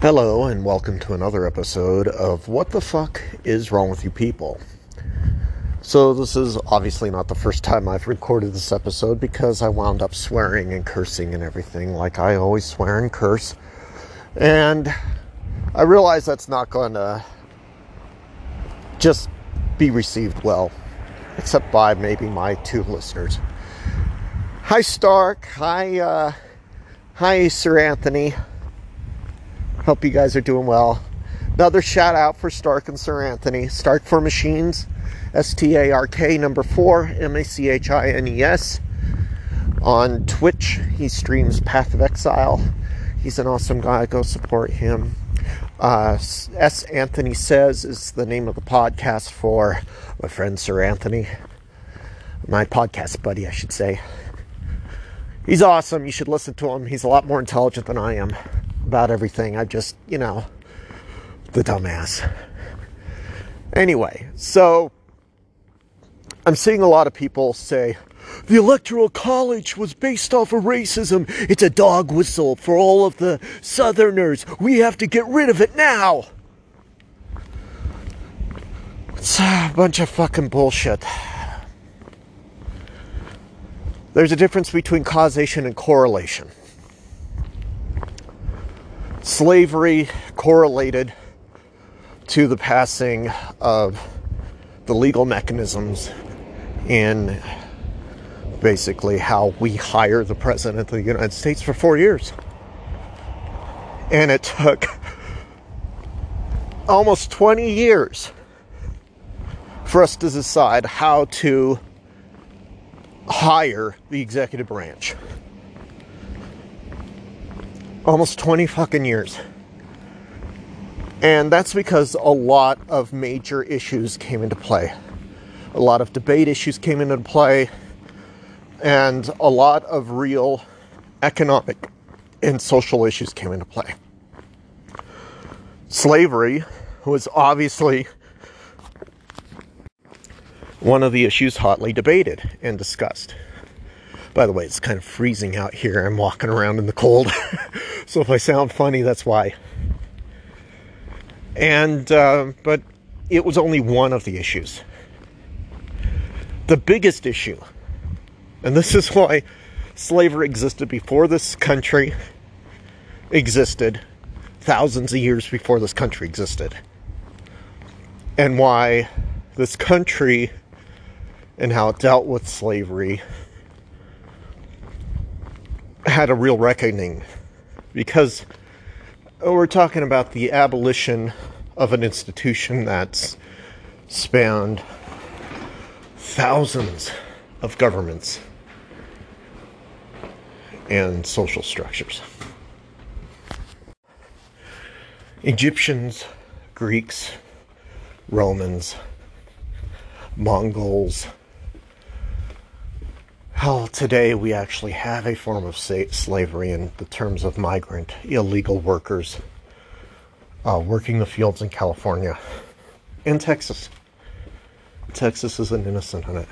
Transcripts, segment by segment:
Hello, and welcome to another episode of What the Fuck is Wrong with You People? So, this is obviously not the first time I've recorded this episode because I wound up swearing and cursing and everything like I always swear and curse. And I realize that's not going to just be received well, except by maybe my two listeners. Hi, Stark. Hi, uh, hi, Sir Anthony. Hope you guys are doing well. Another shout out for Stark and Sir Anthony. Stark for Machines, S T A R K number four, M A C H I N E S. On Twitch, he streams Path of Exile. He's an awesome guy. Go support him. Uh, S. Anthony Says is the name of the podcast for my friend Sir Anthony. My podcast buddy, I should say. He's awesome. You should listen to him. He's a lot more intelligent than I am about everything. I just, you know, the dumbass. Anyway, so I'm seeing a lot of people say the electoral college was based off of racism. It's a dog whistle for all of the southerners. We have to get rid of it now. It's a bunch of fucking bullshit. There's a difference between causation and correlation slavery correlated to the passing of the legal mechanisms in basically how we hire the president of the United States for four years. And it took almost 20 years for us to decide how to hire the executive branch almost 20 fucking years. And that's because a lot of major issues came into play. A lot of debate issues came into play, and a lot of real economic and social issues came into play. Slavery was obviously one of the issues hotly debated and discussed. By the way, it's kind of freezing out here. I'm walking around in the cold. so if I sound funny, that's why. And, uh, but it was only one of the issues. The biggest issue, and this is why slavery existed before this country existed, thousands of years before this country existed, and why this country and how it dealt with slavery had a real reckoning because oh, we're talking about the abolition of an institution that's spanned thousands of governments and social structures. Egyptians, Greeks, Romans, Mongols, how today we actually have a form of slavery in the terms of migrant, illegal workers uh, working the fields in California in Texas. Texas isn't innocent in it.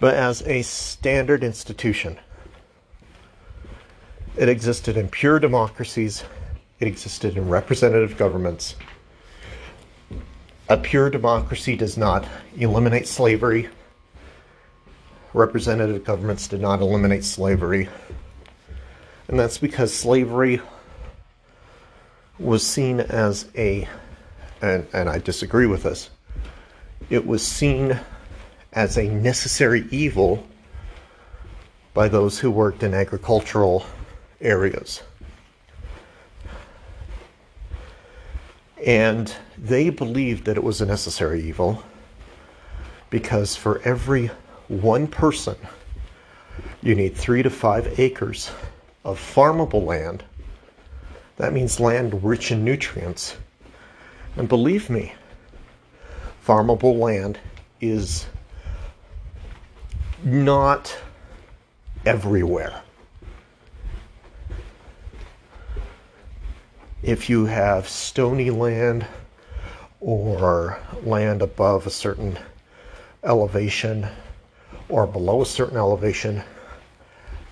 But as a standard institution, it existed in pure democracies, it existed in representative governments. A pure democracy does not eliminate slavery representative governments did not eliminate slavery. And that's because slavery was seen as a, and, and I disagree with this, it was seen as a necessary evil by those who worked in agricultural areas. And they believed that it was a necessary evil because for every one person, you need three to five acres of farmable land. That means land rich in nutrients. And believe me, farmable land is not everywhere. If you have stony land or land above a certain elevation, or below a certain elevation,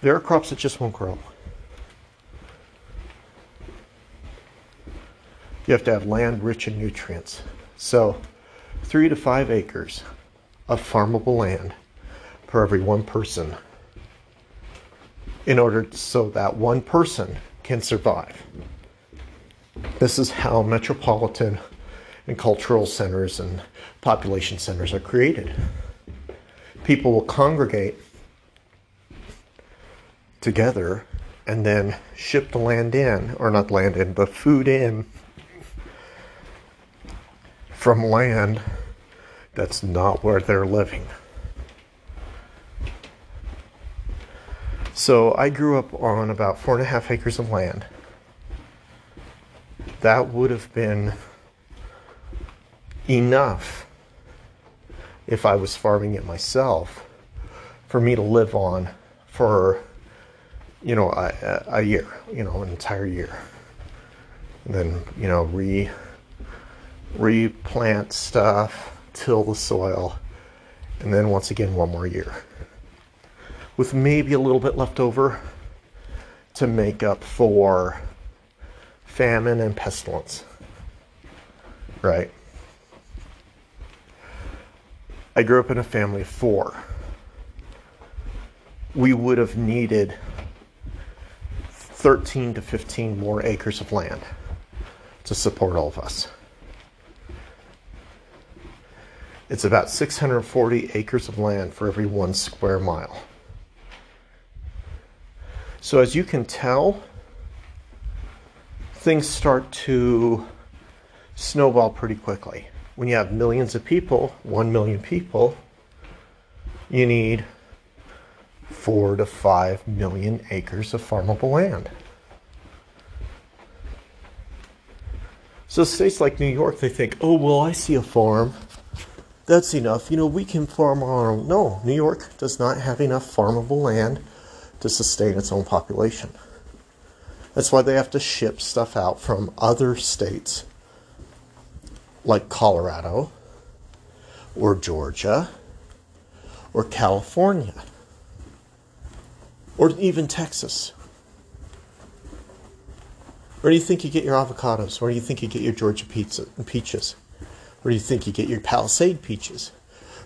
there are crops that just won't grow. You have to have land rich in nutrients. So, three to five acres of farmable land per every one person in order so that one person can survive. This is how metropolitan and cultural centers and population centers are created. People will congregate together and then ship the land in, or not land in, but food in from land that's not where they're living. So I grew up on about four and a half acres of land. That would have been enough if I was farming it myself for me to live on for you know a, a year you know an entire year. And then you know re replant stuff till the soil and then once again one more year. With maybe a little bit left over to make up for famine and pestilence. Right I grew up in a family of four. We would have needed 13 to 15 more acres of land to support all of us. It's about 640 acres of land for every one square mile. So, as you can tell, things start to snowball pretty quickly when you have millions of people, 1 million people, you need 4 to 5 million acres of farmable land. So states like New York, they think, oh, well, I see a farm. That's enough. You know, we can farm our own. No, New York does not have enough farmable land to sustain its own population. That's why they have to ship stuff out from other states like Colorado or Georgia or California or even Texas. Where do you think you get your avocados? Where do you think you get your Georgia pizza and peaches? Where do you think you get your Palisade peaches?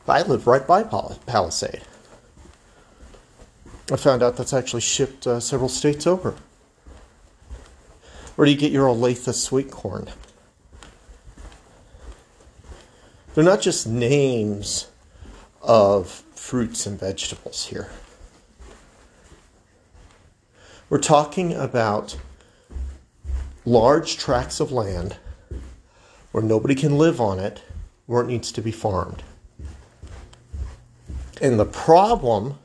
I live right by Palisade. I found out that's actually shipped uh, several states over. Where do you get your Olathe sweet corn? They're not just names of fruits and vegetables here. We're talking about large tracts of land where nobody can live on it, where it needs to be farmed. And the problem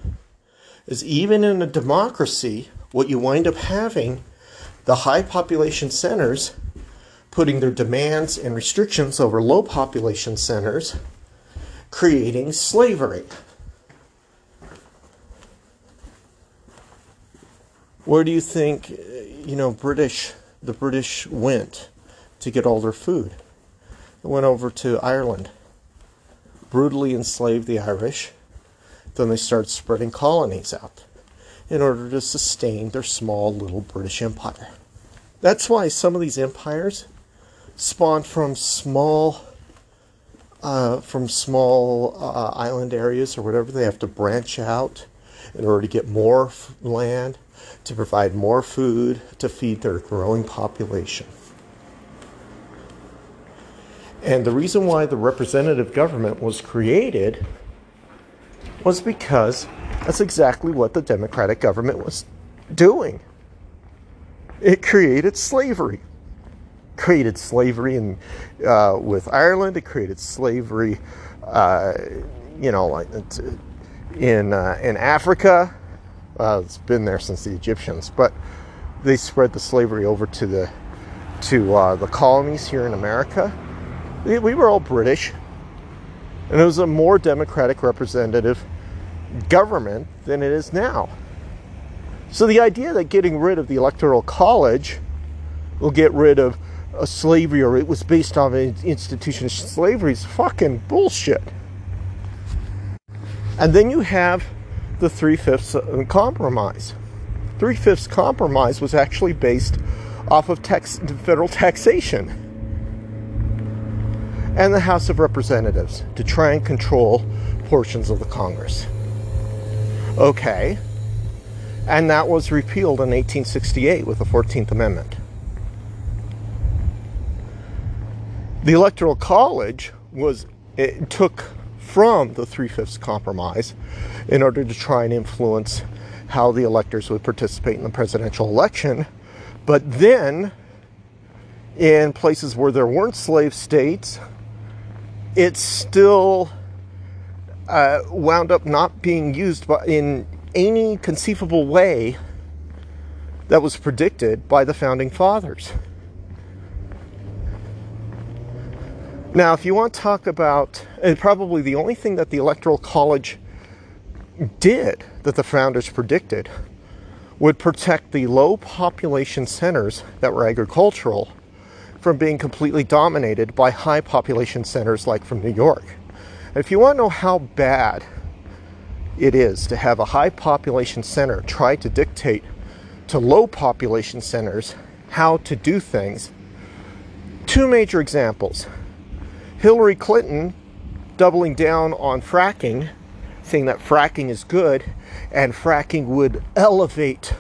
is, even in a democracy, what you wind up having, the high population centers putting their demands and restrictions over low population centers, creating slavery. Where do you think, you know, British, the British went to get all their food? They went over to Ireland, brutally enslaved the Irish. Then they started spreading colonies out in order to sustain their small little British empire. That's why some of these empires spawned from small uh, from small uh, island areas or whatever. They have to branch out in order to get more f- land, to provide more food, to feed their growing population. And the reason why the representative government was created was because that's exactly what the democratic government was doing. It created slavery created slavery in, uh, with Ireland. It created slavery, uh, you know, in uh, in Africa. it's been there since the Egyptians, but they spread the slavery over to the to uh, the colonies here in America. We were all British, and it was a more democratic representative government than it is now. So the idea that getting rid of the electoral college will get rid of a slavery or it was based on an institution of slavery is fucking bullshit. And then you have the three fifths uh, compromise. Three fifths compromise was actually based off of tax, federal taxation. and the House of Representatives to try and control portions of the Congress. Okay. And that was repealed in 1868 with the 14th Amendment. The Electoral College was, it took from the Three Fifths Compromise in order to try and influence how the electors would participate in the presidential election. But then, in places where there weren't slave states, it still uh, wound up not being used in any conceivable way that was predicted by the founding fathers. Now, if you want to talk about, and probably the only thing that the Electoral College did that the founders predicted would protect the low population centers that were agricultural from being completely dominated by high population centers like from New York. And if you want to know how bad it is to have a high population center try to dictate to low population centers how to do things, two major examples. Hillary Clinton doubling down on fracking, saying that fracking is good and fracking would elevate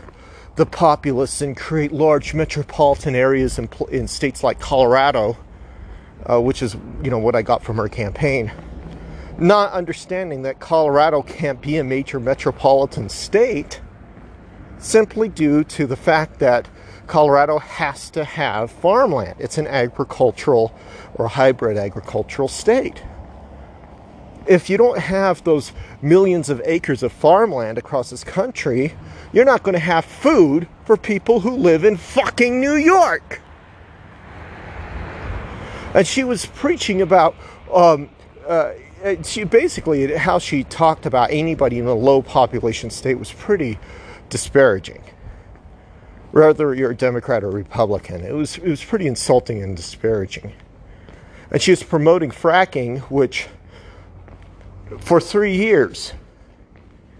the populace and create large metropolitan areas in, in states like Colorado, uh, which is you know what I got from her campaign. Not understanding that Colorado can't be a major metropolitan state simply due to the fact that Colorado has to have farmland. It's an agricultural or hybrid agricultural state. If you don't have those millions of acres of farmland across this country, you're not going to have food for people who live in fucking New York. And she was preaching about, um, uh, she basically, how she talked about anybody in a low population state was pretty disparaging whether you're a Democrat or Republican. It was, it was pretty insulting and disparaging. And she was promoting fracking, which for three years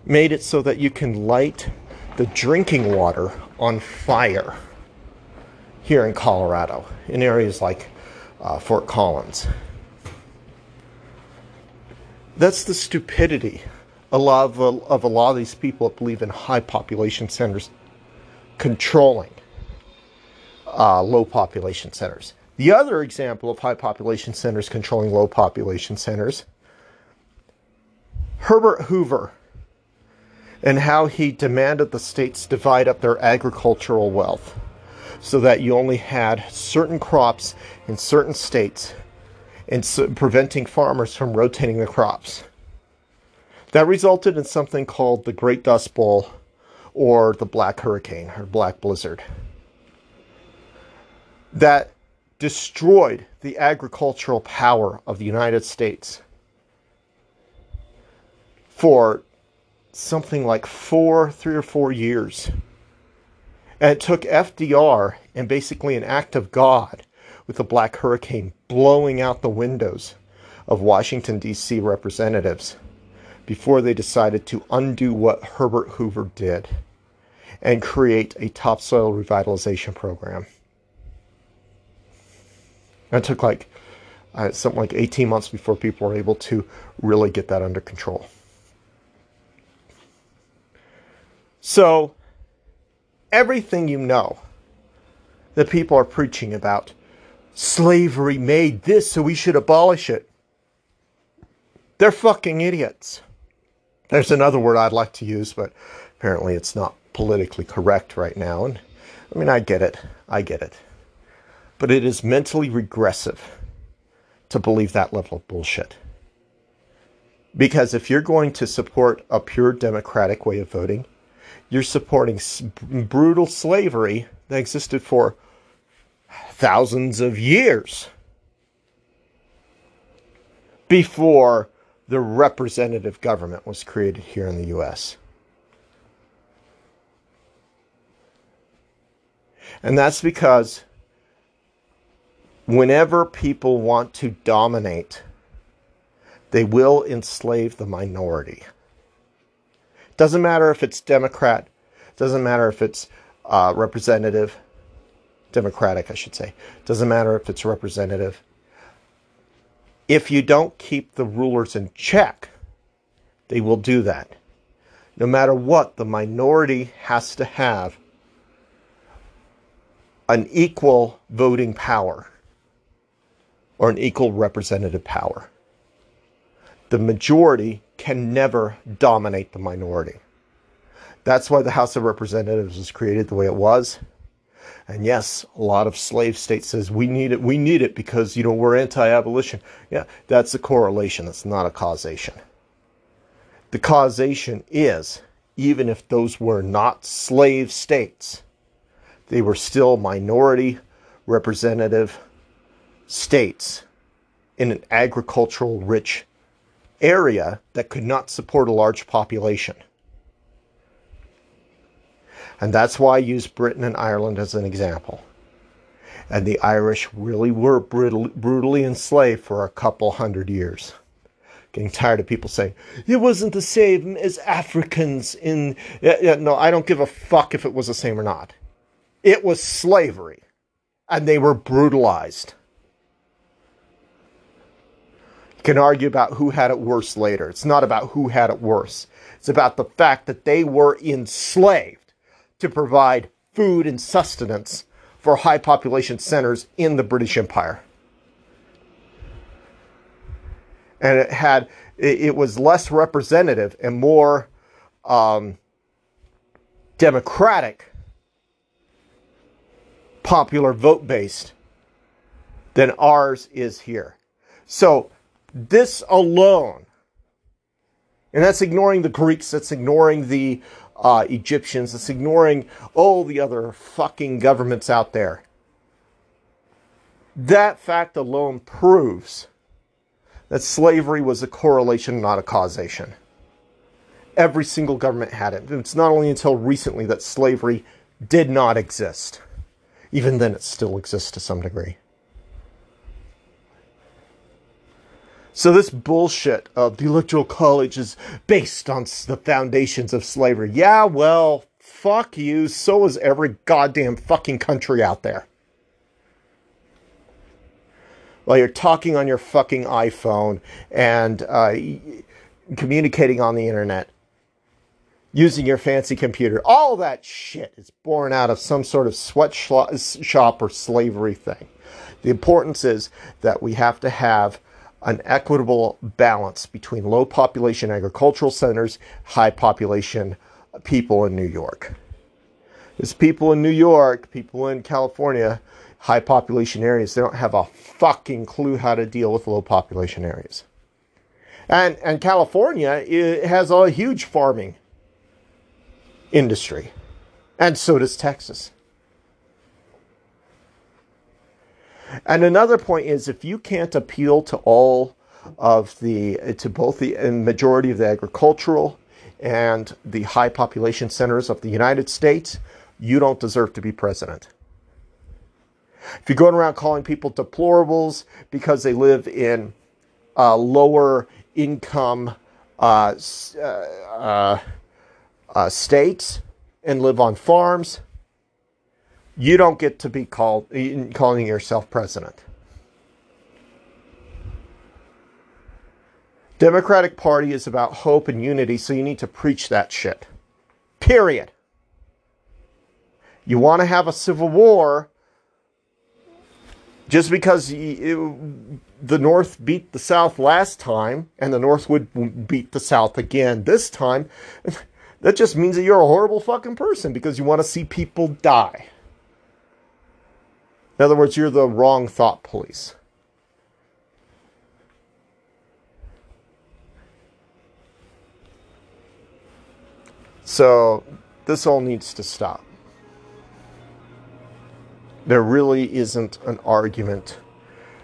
made it so that you can light the drinking water on fire here in Colorado, in areas like uh, Fort Collins. That's the stupidity of, of a lot of these people that believe in high population centers controlling uh, low population centers. The other example of high population centers controlling low population centers, Herbert Hoover, and how he demanded the states divide up their agricultural wealth so that you only had certain crops in certain states and so preventing farmers from rotating the crops. That resulted in something called the Great Dust Bowl or the Black Hurricane or Black Blizzard that destroyed the agricultural power of the United States for something like four, three or four years. And it took FDR and basically an act of God with the Black Hurricane blowing out the windows of Washington, D.C. representatives before they decided to undo what Herbert Hoover did and create a topsoil revitalization program. It took like uh, something like 18 months before people were able to really get that under control. So, everything you know that people are preaching about slavery made this, so we should abolish it. They're fucking idiots. There's another word I'd like to use, but apparently it's not politically correct right now. And I mean, I get it. I get it. But it is mentally regressive to believe that level of bullshit. Because if you're going to support a pure democratic way of voting, you're supporting brutal slavery that existed for thousands of years before the representative government was created here in the US. And that's because whenever people want to dominate, they will enslave the minority. Doesn't matter if it's Democrat, doesn't matter if it's uh, representative, Democratic, I should say. Doesn't matter if it's representative If you don't keep the rulers in check, they will do that. No matter what, the minority has to have an equal voting power or an equal representative power. The majority can never dominate the minority. That's why the House of Representatives was created the way it was. And yes, a lot of slave states says we need it. We need it because you know we're anti-abolition. Yeah, that's a correlation. That's not a causation. The causation is even if those were not slave states, they were still minority representative states in an agricultural rich area that could not support a large population. And that's why I use Britain and Ireland as an example. And the Irish really were brutally enslaved for a couple hundred years. Getting tired of people saying, it wasn't the same as Africans in. No, I don't give a fuck if it was the same or not. It was slavery. And they were brutalized. You can argue about who had it worse later. It's not about who had it worse. It's about the fact that they were enslaved to provide food and sustenance for high population centers in the British Empire. And it had it was less representative and more um, democratic, popular vote based than ours is here. So this alone, and that's ignoring the Greeks, that's ignoring the uh, Egyptians, It's ignoring all the other fucking governments out there. That fact alone proves that slavery was a correlation, not a causation. Every single government had it. It's not only until recently that slavery did not exist. Even then, it still exists to some degree. So this bullshit of the electoral college is based on the foundations of slavery. Yeah, well, fuck you. So is every goddamn fucking country out there. While you're talking on your fucking iPhone and uh, communicating on the internet, using your fancy computer, all that shit is born out of some sort of sweatshop or slavery thing. The importance is that we have to have an equitable balance between low population agricultural centers, high population people in New York. There's people in New York, people in California, high population areas, they don't have a fucking clue how to deal with low population areas. And, and California has a huge farming industry, and so does Texas. And another point is if you can't appeal to all of the, to both the majority of the agricultural and the high population centers of the United States, you don't deserve to be president. If you're going around calling people deplorables because they live in uh, lower income uh, uh, uh, uh states and live on farms, you don't get to be called calling yourself president. Democratic Party is about hope and unity, so you need to preach that shit. Period. You want to have a civil war just because the North beat the South last time and the North would beat the South again this time, that just means that you're a horrible fucking person because you want to see people die. In other words, you're the wrong thought police. So this all needs to stop. There really isn't an argument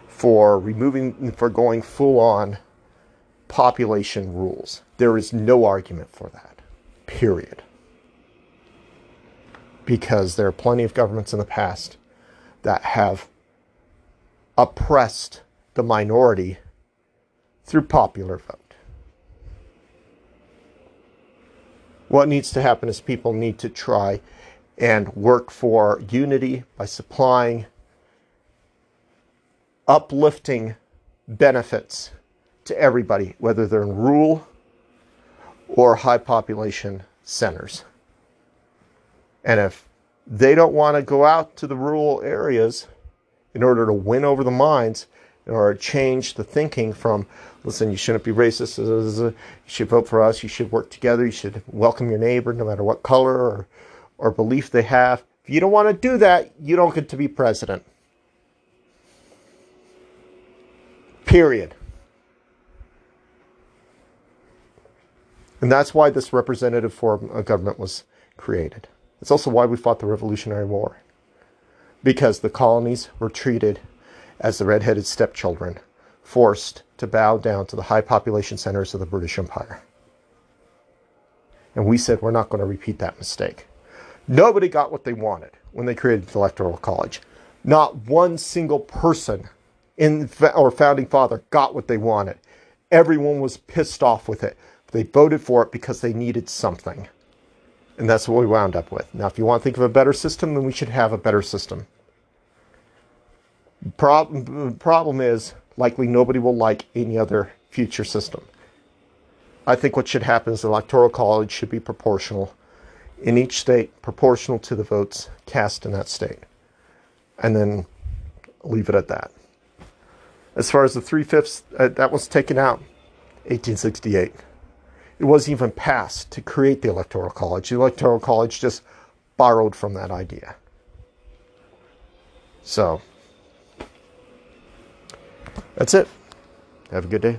for removing, for going full on population rules. There is no argument for that. Period. Because there are plenty of governments in the past that have oppressed the minority through popular vote. What needs to happen is people need to try and work for unity by supplying uplifting benefits to everybody, whether they're in rural or high population centers. And if they don't want to go out to the rural areas in order to win over the minds, in order to change the thinking from, listen, you shouldn't be racist, uh, uh, uh, you should vote for us, you should work together, you should welcome your neighbor no matter what color or, or belief they have. If you don't want to do that, you don't get to be president. Period. And that's why this representative form of government was created. It's also why we fought the Revolutionary War. Because the colonies were treated as the red-headed stepchildren, forced to bow down to the high population centers of the British Empire. And we said we're not going to repeat that mistake. Nobody got what they wanted when they created the Electoral College. Not one single person in or founding father got what they wanted. Everyone was pissed off with it. They voted for it because they needed something. And that's what we wound up with. Now, if you want to think of a better system, then we should have a better system. Problem, problem is, likely nobody will like any other future system. I think what should happen is the Electoral College should be proportional in each state, proportional to the votes cast in that state. And then leave it at that. As far as the three fifths, uh, that was taken out 1868 it wasn't even passed to create the Electoral College. The Electoral College just borrowed from that idea. So, that's it. Have a good day.